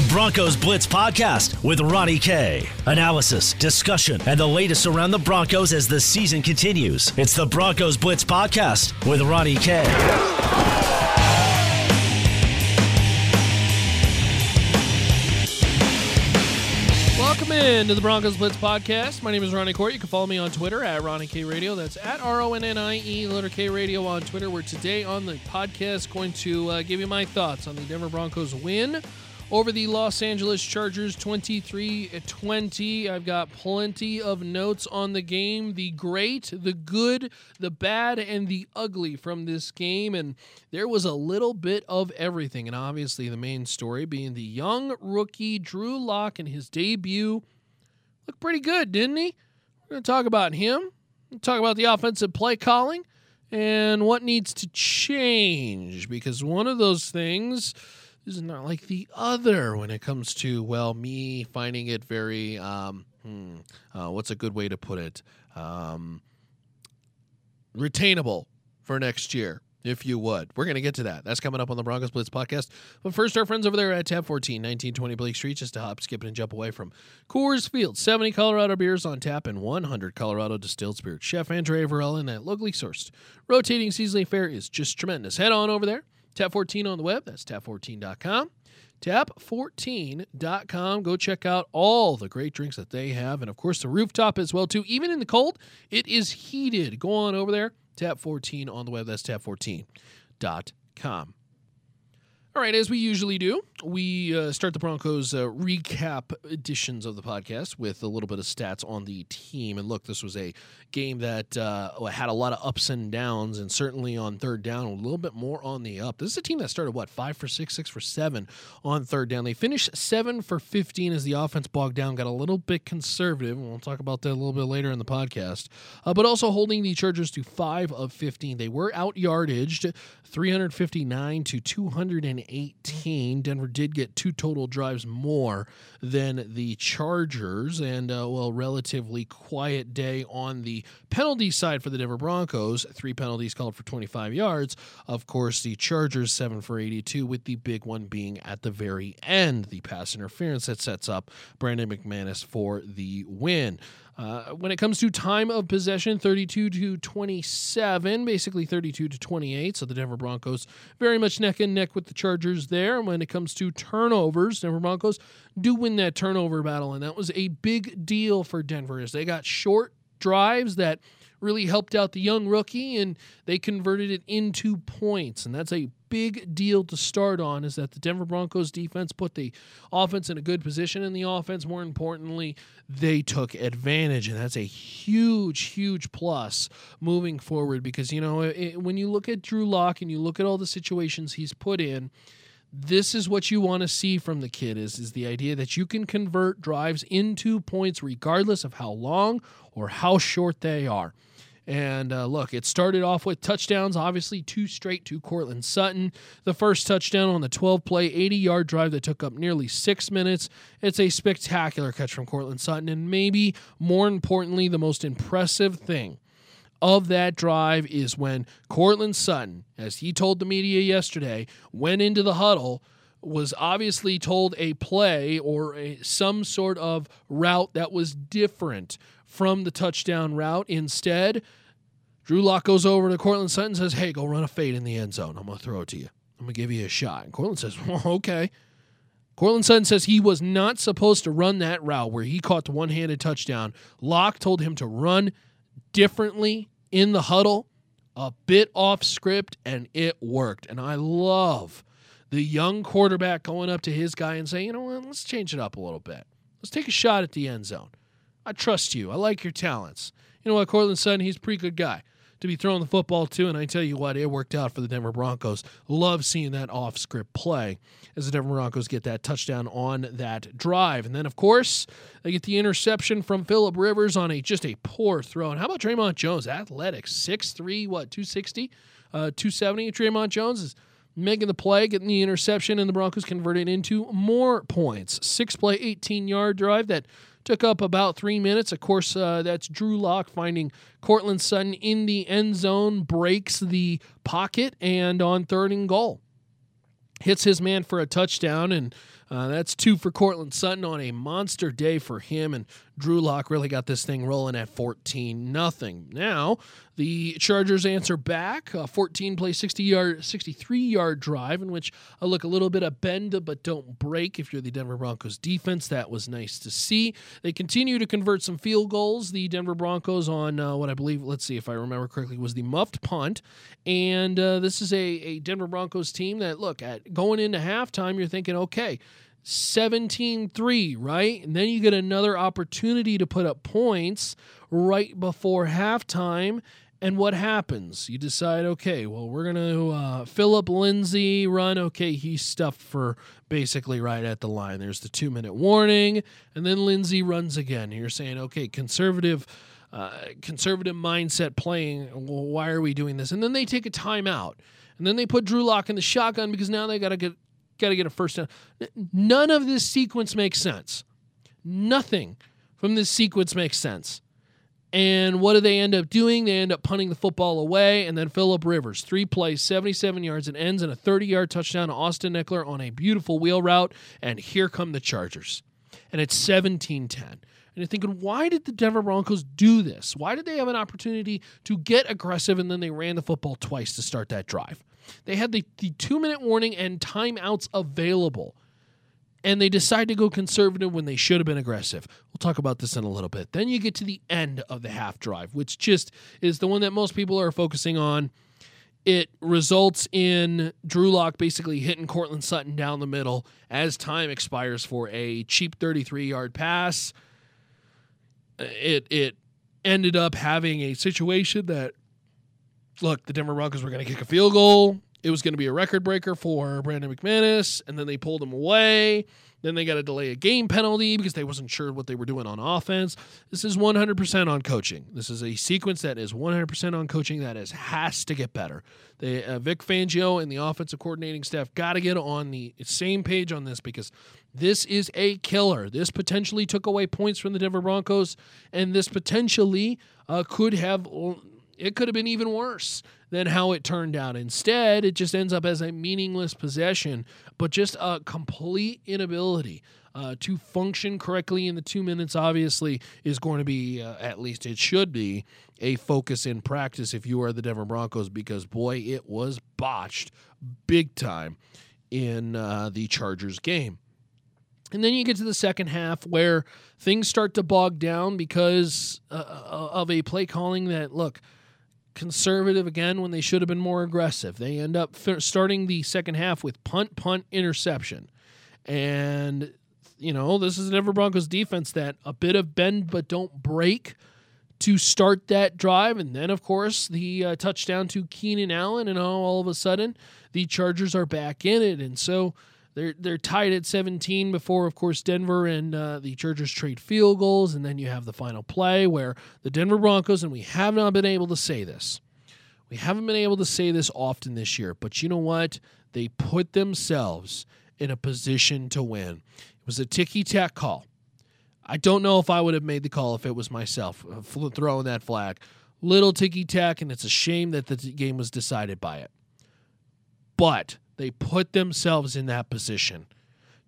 The Broncos Blitz Podcast with Ronnie K. Analysis, discussion, and the latest around the Broncos as the season continues. It's the Broncos Blitz Podcast with Ronnie K. Welcome in to the Broncos Blitz podcast. My name is Ronnie Kohrs. You can follow me on Twitter at Ronnie K Radio. That's at R O N N I E letter K Radio on Twitter. We're today on the podcast going to uh, give you my thoughts on the Denver Broncos win over the Los Angeles Chargers 23 uh, 20. I've got plenty of notes on the game the great, the good, the bad, and the ugly from this game. And there was a little bit of everything. And obviously, the main story being the young rookie Drew Lock and his debut. Looked pretty good, didn't he? We're going to talk about him, talk about the offensive play calling, and what needs to change because one of those things is not like the other when it comes to well me finding it very um, hmm, uh, what's a good way to put it um, retainable for next year if you would. We're going to get to that. That's coming up on the Broncos Blitz podcast. But first, our friends over there at Tap 14, 1920 Blake Street, just to hop, skip, and jump away from Coors Field. 70 Colorado beers on tap and 100 Colorado distilled spirits. Chef Andre Averell and that locally sourced rotating seasoning fare is just tremendous. Head on over there. Tap 14 on the web. That's tab14.com. Tab14.com. Go check out all the great drinks that they have. And of course, the rooftop as well, too. Even in the cold, it is heated. Go on over there. Tap14 on the web. That's tab14.com. All right, as we usually do, we uh, start the Broncos uh, recap editions of the podcast with a little bit of stats on the team. And look, this was a game that uh, had a lot of ups and downs, and certainly on third down, a little bit more on the up. This is a team that started, what, five for six, six for seven on third down. They finished seven for 15 as the offense bogged down, got a little bit conservative, and we'll talk about that a little bit later in the podcast, uh, but also holding the Chargers to five of 15. They were out yardaged 359 to 218. Denver did get two total drives more than the Chargers, and uh, well, relatively quiet day on the penalty side for the Denver Broncos. Three penalties called for 25 yards. Of course, the Chargers seven for 82, with the big one being at the very end, the pass interference that sets up Brandon McManus for the win. Uh, when it comes to time of possession, 32 to 27, basically 32 to 28. So the Denver Broncos very much neck and neck with the Chargers there. And when it comes to turnovers, Denver Broncos do win that turnover battle, and that was a big deal for Denver as they got short drives that really helped out the young rookie and they converted it into points. And that's a big deal to start on is that the Denver Broncos defense put the offense in a good position in the offense more importantly they took advantage. And that's a huge huge plus moving forward because you know it, when you look at Drew Lock and you look at all the situations he's put in this is what you want to see from the kid is, is the idea that you can convert drives into points regardless of how long or how short they are. And uh, look, it started off with touchdowns, obviously two straight to Courtland Sutton. The first touchdown on the 12 play, 80 yard drive that took up nearly six minutes. It's a spectacular catch from Courtland Sutton. And maybe more importantly, the most impressive thing of that drive is when Courtland Sutton, as he told the media yesterday, went into the huddle, was obviously told a play or a, some sort of route that was different from the touchdown route. Instead, Drew Lock goes over to Courtland Sutton and says, Hey, go run a fade in the end zone. I'm going to throw it to you. I'm going to give you a shot. And Courtland says, Well, okay. Courtland Sutton says he was not supposed to run that route where he caught the one handed touchdown. Lock told him to run differently in the huddle, a bit off script, and it worked. And I love the young quarterback going up to his guy and saying, you know what, let's change it up a little bit. Let's take a shot at the end zone. I trust you. I like your talents. You know what, Courtland Sutton, he's a pretty good guy to be throwing the football to. And I tell you what, it worked out for the Denver Broncos. Love seeing that off script play as the Denver Broncos get that touchdown on that drive. And then, of course, they get the interception from Philip Rivers on a just a poor throw. And how about Dre'Mont Jones? Athletic, 6'3, what, 260? Uh, 270. Dre'Mont Jones is making the play, getting the interception, and the Broncos converted into more points. Six play, 18 yard drive that Took up about three minutes. Of course, uh, that's Drew Lock finding Courtland Sutton in the end zone, breaks the pocket, and on third and goal. Hits his man for a touchdown, and Uh, that's two for Courtland Sutton on a monster day for him, and Drew Lock really got this thing rolling at 14 nothing. Now the Chargers answer back. Uh, 14 play 60 yard, 63 yard drive in which I look a little bit of bend but don't break. If you're the Denver Broncos defense, that was nice to see. They continue to convert some field goals. The Denver Broncos on uh, what I believe, let's see if I remember correctly, was the muffed punt, and uh, this is a, a Denver Broncos team that look at going into halftime. You're thinking, okay 17 3, right? And then you get another opportunity to put up points right before halftime. And what happens? You decide, okay, well, we're going to uh, Phillip Lindsay run. Okay, he's stuffed for basically right at the line. There's the two minute warning. And then Lindsay runs again. You're saying, okay, conservative. Uh, conservative mindset playing. Well, why are we doing this? And then they take a timeout, and then they put Drew Lock in the shotgun because now they got to get got to get a first down. None of this sequence makes sense. Nothing from this sequence makes sense. And what do they end up doing? They end up punting the football away, and then Philip Rivers, three plays, 77 yards, and ends in a 30 yard touchdown to Austin Ekeler on a beautiful wheel route. And here come the Chargers. And it's 17 10. And you're thinking, why did the Denver Broncos do this? Why did they have an opportunity to get aggressive and then they ran the football twice to start that drive? They had the, the two minute warning and timeouts available. And they decide to go conservative when they should have been aggressive. We'll talk about this in a little bit. Then you get to the end of the half drive, which just is the one that most people are focusing on. It results in Drew Lock basically hitting Courtland Sutton down the middle as time expires for a cheap 33 yard pass. It it ended up having a situation that look, the Denver Broncos were going to kick a field goal. It was going to be a record breaker for Brandon McManus, and then they pulled him away. Then they got to delay a game penalty because they wasn't sure what they were doing on offense. This is 100% on coaching. This is a sequence that is 100% on coaching that is has to get better. They, uh, Vic Fangio and the offensive coordinating staff got to get on the same page on this because this is a killer. This potentially took away points from the Denver Broncos, and this potentially uh, could have it could have been even worse than how it turned out. Instead, it just ends up as a meaningless possession, but just a complete inability uh, to function correctly in the two minutes, obviously, is going to be, uh, at least it should be, a focus in practice if you are the Denver Broncos, because boy, it was botched big time in uh, the Chargers game. And then you get to the second half where things start to bog down because uh, uh, of a play calling that, look, conservative again when they should have been more aggressive. They end up f- starting the second half with punt, punt, interception. And, you know, this is a Denver Broncos defense that a bit of bend but don't break to start that drive. And then, of course, the uh, touchdown to Keenan Allen. And all of a sudden, the Chargers are back in it. And so they're they're tied at 17 before, of course, Denver and uh, the Chargers trade field goals, and then you have the final play where the Denver Broncos, and we have not been able to say this, we haven't been able to say this often this year, but you know what? They put themselves in a position to win. It was a ticky tack call. I don't know if I would have made the call if it was myself uh, throwing that flag. Little ticky tack, and it's a shame that the game was decided by it. But they put themselves in that position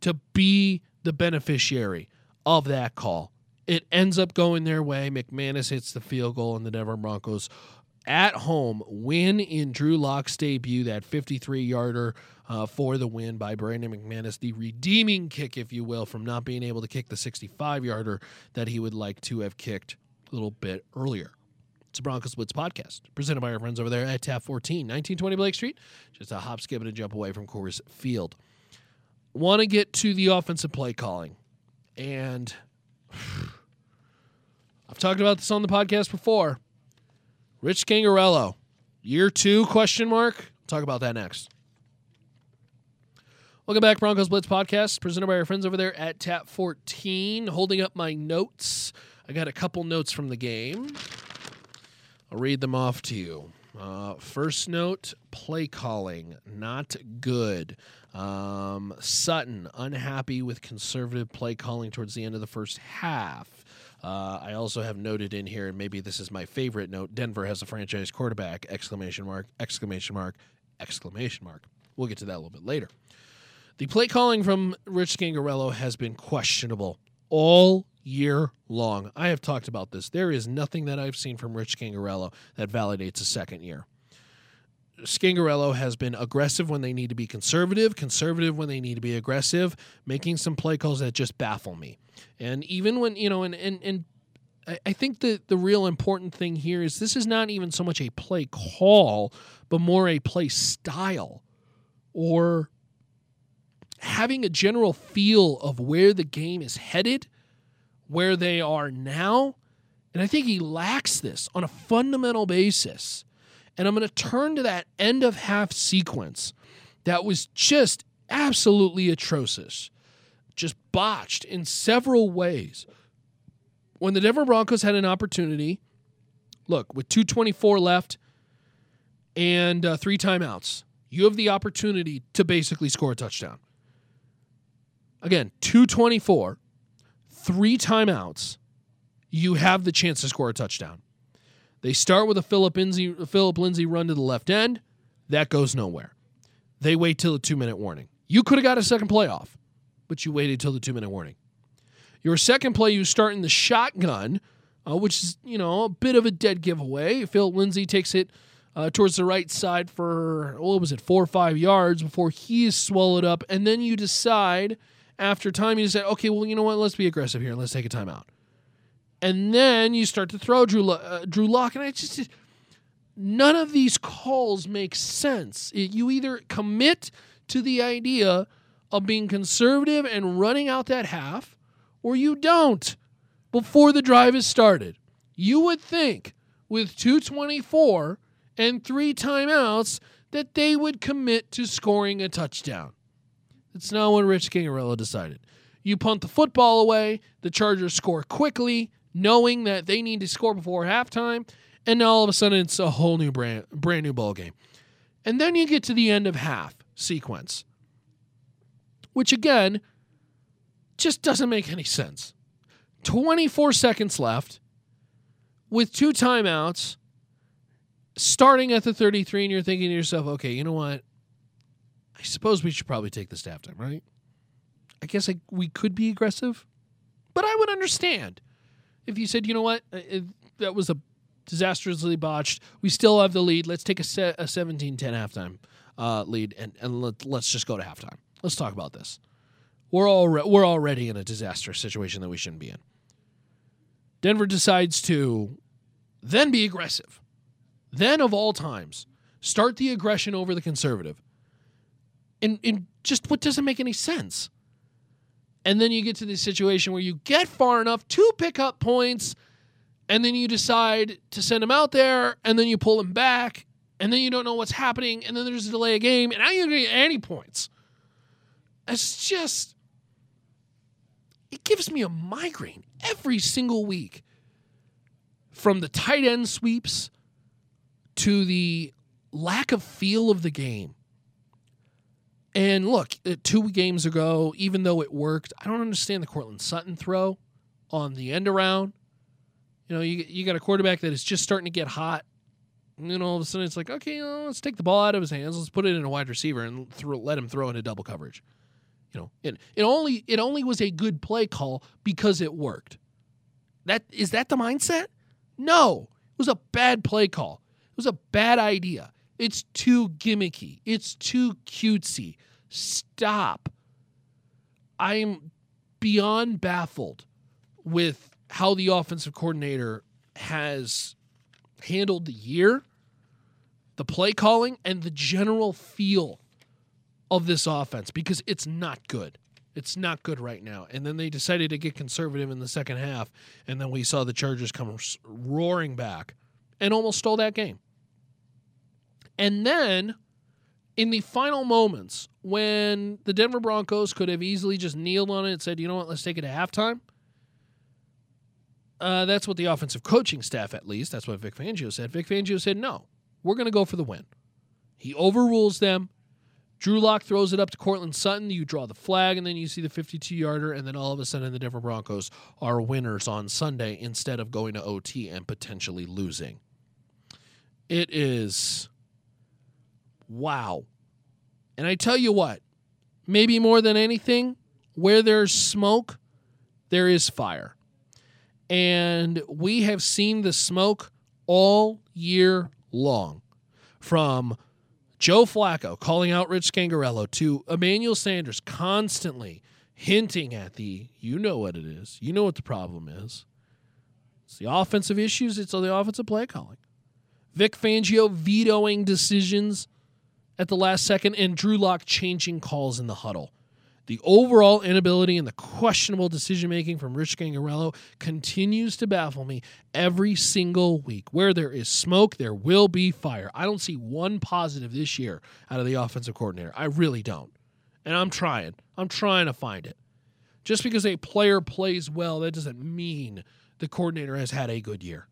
to be the beneficiary of that call. It ends up going their way. McManus hits the field goal, and the Denver Broncos at home win in Drew Lock's debut, that 53 yarder uh, for the win by Brandon McManus, the redeeming kick, if you will, from not being able to kick the 65 yarder that he would like to have kicked a little bit earlier. It's a Broncos Blitz podcast presented by our friends over there at Tap 14, 1920 Blake Street, just a hop, skip, and a jump away from Coors Field. Want to get to the offensive play calling. And I've talked about this on the podcast before. Rich Scangarello, year two question mark. talk about that next. Welcome back, Broncos Blitz podcast, presented by our friends over there at Tap 14. Holding up my notes. I got a couple notes from the game. I'll read them off to you. Uh, first note play calling, not good. Um, Sutton, unhappy with conservative play calling towards the end of the first half. Uh, I also have noted in here, and maybe this is my favorite note Denver has a franchise quarterback! Exclamation mark, exclamation mark, exclamation mark. We'll get to that a little bit later. The play calling from Rich Scangarello has been questionable all year long. I have talked about this. There is nothing that I've seen from Rich Scangarello that validates a second year. Scangarello has been aggressive when they need to be conservative, conservative when they need to be aggressive, making some play calls that just baffle me. And even when, you know, and, and, and I think that the real important thing here is this is not even so much a play call, but more a play style or having a general feel of where the game is headed, where they are now. And I think he lacks this on a fundamental basis. And I'm going to turn to that end of half sequence that was just absolutely atrocious, just botched in several ways. When the Denver Broncos had an opportunity, look, with 224 left and uh, three timeouts, you have the opportunity to basically score a touchdown. Again, 224, three timeouts, you have the chance to score a touchdown. They start with a Phillip Lindsay, Lindsay run to the left end. That goes nowhere. They wait till the two minute warning. You could have got a second play off, but you waited till the two minute warning. Your second play, you start in the shotgun, uh, which is, you know, a bit of a dead giveaway. Philip Lindsay takes it uh, towards the right side for, what was it, four or five yards before he is swallowed up. And then you decide after time, you say, okay, well, you know what? Let's be aggressive here. Let's take a timeout and then you start to throw Drew uh, Drew Lock, and I just none of these calls make sense. You either commit to the idea of being conservative and running out that half, or you don't before the drive is started. You would think with 224 and three timeouts that they would commit to scoring a touchdown. That's not what Rich Scangarello decided. You punt the football away, the Chargers score quickly, knowing that they need to score before halftime, and now all of a sudden it's a whole new brand brand new ball game. And then you get to the end of half sequence, which again just doesn't make any sense. 24 seconds left with two timeouts starting at the 33 and you're thinking to yourself, "Okay, you know what? I suppose we should probably take the to halftime, right? I guess I, we could be aggressive, but I would understand if you said, you know what, uh, that was a disastrously botched. We still have the lead. Let's take a, se- a 17-10 halftime uh, lead and, and let, let's just go to halftime. Let's talk about this. We're all re- we're already in a disastrous situation that we shouldn't be in. Denver decides to then be aggressive. Then of all times, start the aggression over the conservative. In in just what doesn't make any sense. And then you get to the situation where you get far enough to pick up points, and then you decide to send them out there, and then you pull them back, and then you don't know what's happening, and then there's a delay of game, and now you don't get any points. It's just, it gives me a migraine every single week. From the tight end sweeps to the lack of feel of the game and look, uh, two games ago, even though it worked, I don't understand the Courtland Sutton throw on the end around. You know, you, you got a quarterback that is just starting to get hot. And then all of a sudden it's like, okay, know, let's take the ball out of his hands. Let's put it in a wide receiver and throw, let him throw into double coverage. You know, it, it only it only was a good play call because it worked. That is that the mindset? No. It was a bad play call. It was a bad idea. It's too gimmicky. It's too cutesy. Stop. I'm beyond baffled with how the offensive coordinator has handled the year, the play calling, and the general feel of this offense because it's not good. It's not good right now. And then they decided to get conservative in the second half, and then we saw the Chargers come roaring back and almost stole that game. And then in the final moments, when the Denver Broncos could have easily just kneeled on it and said, you know what, let's take it to halftime. Uh, that's what the offensive coaching staff, at least, that's what Vic Fangio said. Vic Fangio said, no, we're going to go for the win. He overrules them. Drew Lock throws it up to Courtland Sutton. You draw the flag, and then you see the 52 yarder, and then all of a sudden the Denver Broncos are winners on Sunday instead of going to OT and potentially losing. It is Wow. And I tell you what, maybe more than anything, where there's smoke, there is fire. And we have seen the smoke all year long from Joe Flacco calling out Rich Scangarello to Emmanuel Sanders constantly hinting at the, you know what it is, you know what the problem is. It's the offensive issues, it's the offensive play calling. Vic Fangio vetoing decisions at the last second, and Drew Lock changing calls in the huddle. The overall inability and the questionable decision making from Rich Scangarello continues to baffle me every single week. Where there is smoke, there will be fire. I don't see one positive this year out of the offensive coordinator. I really don't. And I'm trying. I'm trying to find it. Just because a player plays well, that doesn't mean the coordinator has had a good year.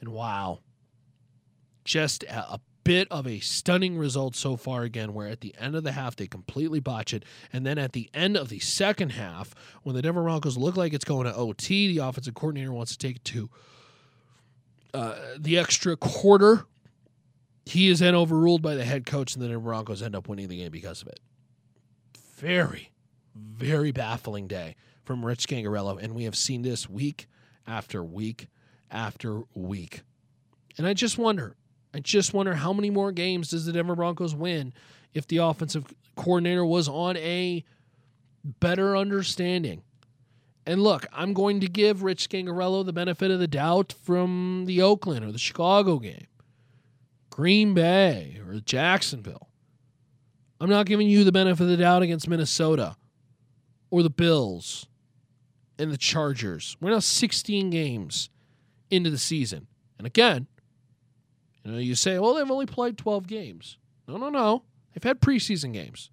And wow, just a, bit of a stunning result so far again, where at the end of the half they completely botch it. And then at the end of the second half, when the Denver Broncos look like it's going to OT, the offensive coordinator wants to take it to uh, the extra quarter. He is then overruled by the head coach, and the Denver Broncos end up winning the game because of it. Very, very baffling day from Rich Scangarello, and we have seen this week after week after week. And I just wonder I just wonder how many more games does the Denver Broncos win if the offensive coordinator was on a better understanding. And look, I'm going to give Rich Scangarello the benefit of the doubt from the Oakland or the Chicago game, Green Bay or Jacksonville. I'm not giving you the benefit of the doubt against Minnesota or the Bills and the Chargers. We're now 16 games into the season. And again, you know, you say, well, they've only played 12 games. No, no, no. They've had preseason games.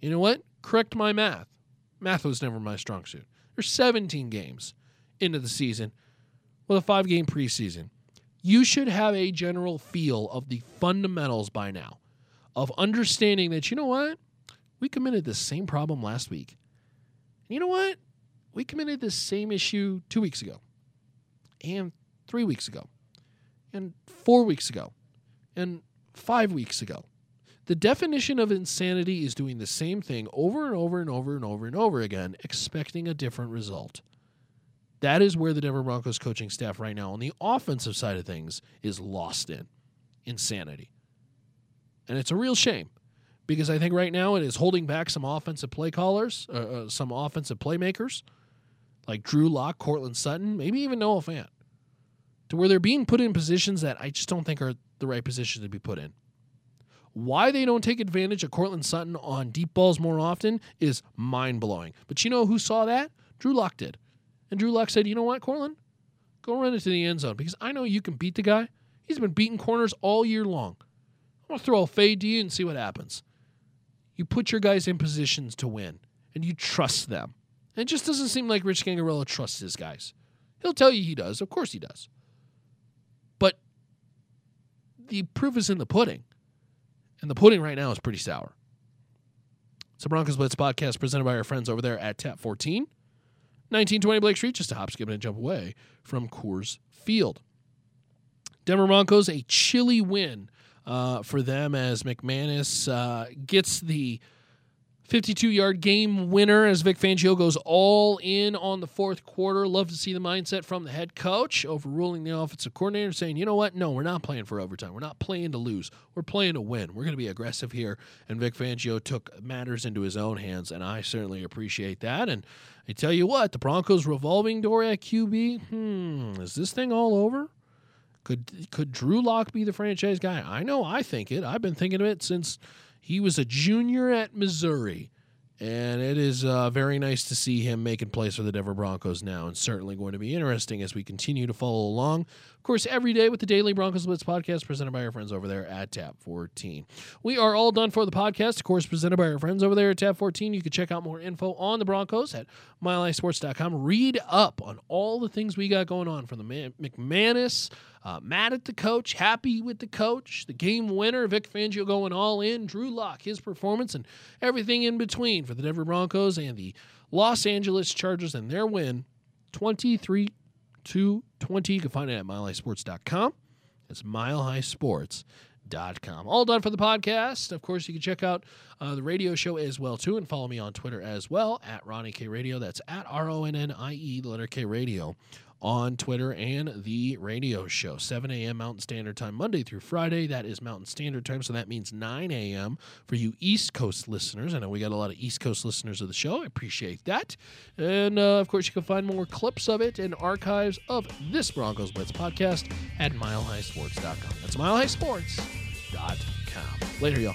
You know what? Correct my math. Math was never my strong suit. There's 17 games into the season with a five game preseason. You should have a general feel of the fundamentals by now of understanding that, you know what? We committed the same problem last week. you know what? We committed the same issue two weeks ago and three weeks ago and four weeks ago and five weeks ago. The definition of insanity is doing the same thing over and over and over and over and over again, expecting a different result. That is where the Denver Broncos coaching staff right now on the offensive side of things is lost in insanity. And it's a real shame because I think right now it is holding back some offensive play callers, uh, uh, some offensive playmakers like Drew Lock, Courtland Sutton, maybe even Noah Fant to where they're being put in positions that I just don't think are the right positions to be put in. Why they don't take advantage of Courtland Sutton on deep balls more often is mind blowing. But you know who saw that? Drew Lock did. And Drew Lock said, you know what, Courtland? Go run into the end zone because I know you can beat the guy. He's been beating corners all year long. I'm going to throw a fade to you and see what happens. You put your guys in positions to win and you trust them. And it just doesn't seem like Rich Scangarello trusts his guys. He'll tell you he does. Of course he does the proof is in the pudding. And the pudding right now is pretty sour. It's a Broncos Blitz podcast presented by our friends over there at Tap 14, 1920 Blake Street, just a hop, skip, and a jump away from Coors Field. Denver Broncos, a chilly win uh, for them as McManus uh, gets the 52 yard game winner as Vic Fangio goes all in on the fourth quarter. Love to see the mindset from the head coach, overruling the offensive coordinator, saying, you know what? No, we're not playing for overtime. We're not playing to lose. We're playing to win. We're going to be aggressive here. And Vic Fangio took matters into his own hands, and I certainly appreciate that. And I tell you what, the Broncos' revolving door at QB, hmm, is this thing all over? Could could Drew Lock be the franchise guy? I know I think it. I've been thinking of it since he was a junior at Missouri. And it is uh, very nice to see him making plays for the Denver Broncos now, and certainly going to be interesting as we continue to follow along. Course, every day with the Daily Broncos Blitz podcast presented by our friends over there at Tap 14. We are all done for the podcast, of course, presented by our friends over there at Tap 14. You can check out more info on the Broncos at milehighsports.com. Read up on all the things we got going on from the McManus uh, mad at the coach, happy with the coach, the game winner, Vic Fangio going all in, Drew Lock, his performance, and everything in between for the Denver Broncos and the Los Angeles Chargers and their win 23 to 20. You can find it at milehighsports.com. It's milehighsports.com com. All done for the podcast. Of course, you can check out uh, the radio show as well too, and follow me on Twitter as well at Ronnie K Radio. That's at R O N N I E, the letter K Radio on Twitter and the radio show. 7 a.m. Mountain Standard Time, Monday through Friday. That is Mountain Standard Time, so that means 9 a.m. for you East Coast listeners. I know we got a lot of East Coast listeners of the show. I appreciate that. And uh, of course, you can find more clips of it and archives of this Broncos Blitz podcast at milehighsports.com. That's milehighsports.com. Later, y'all.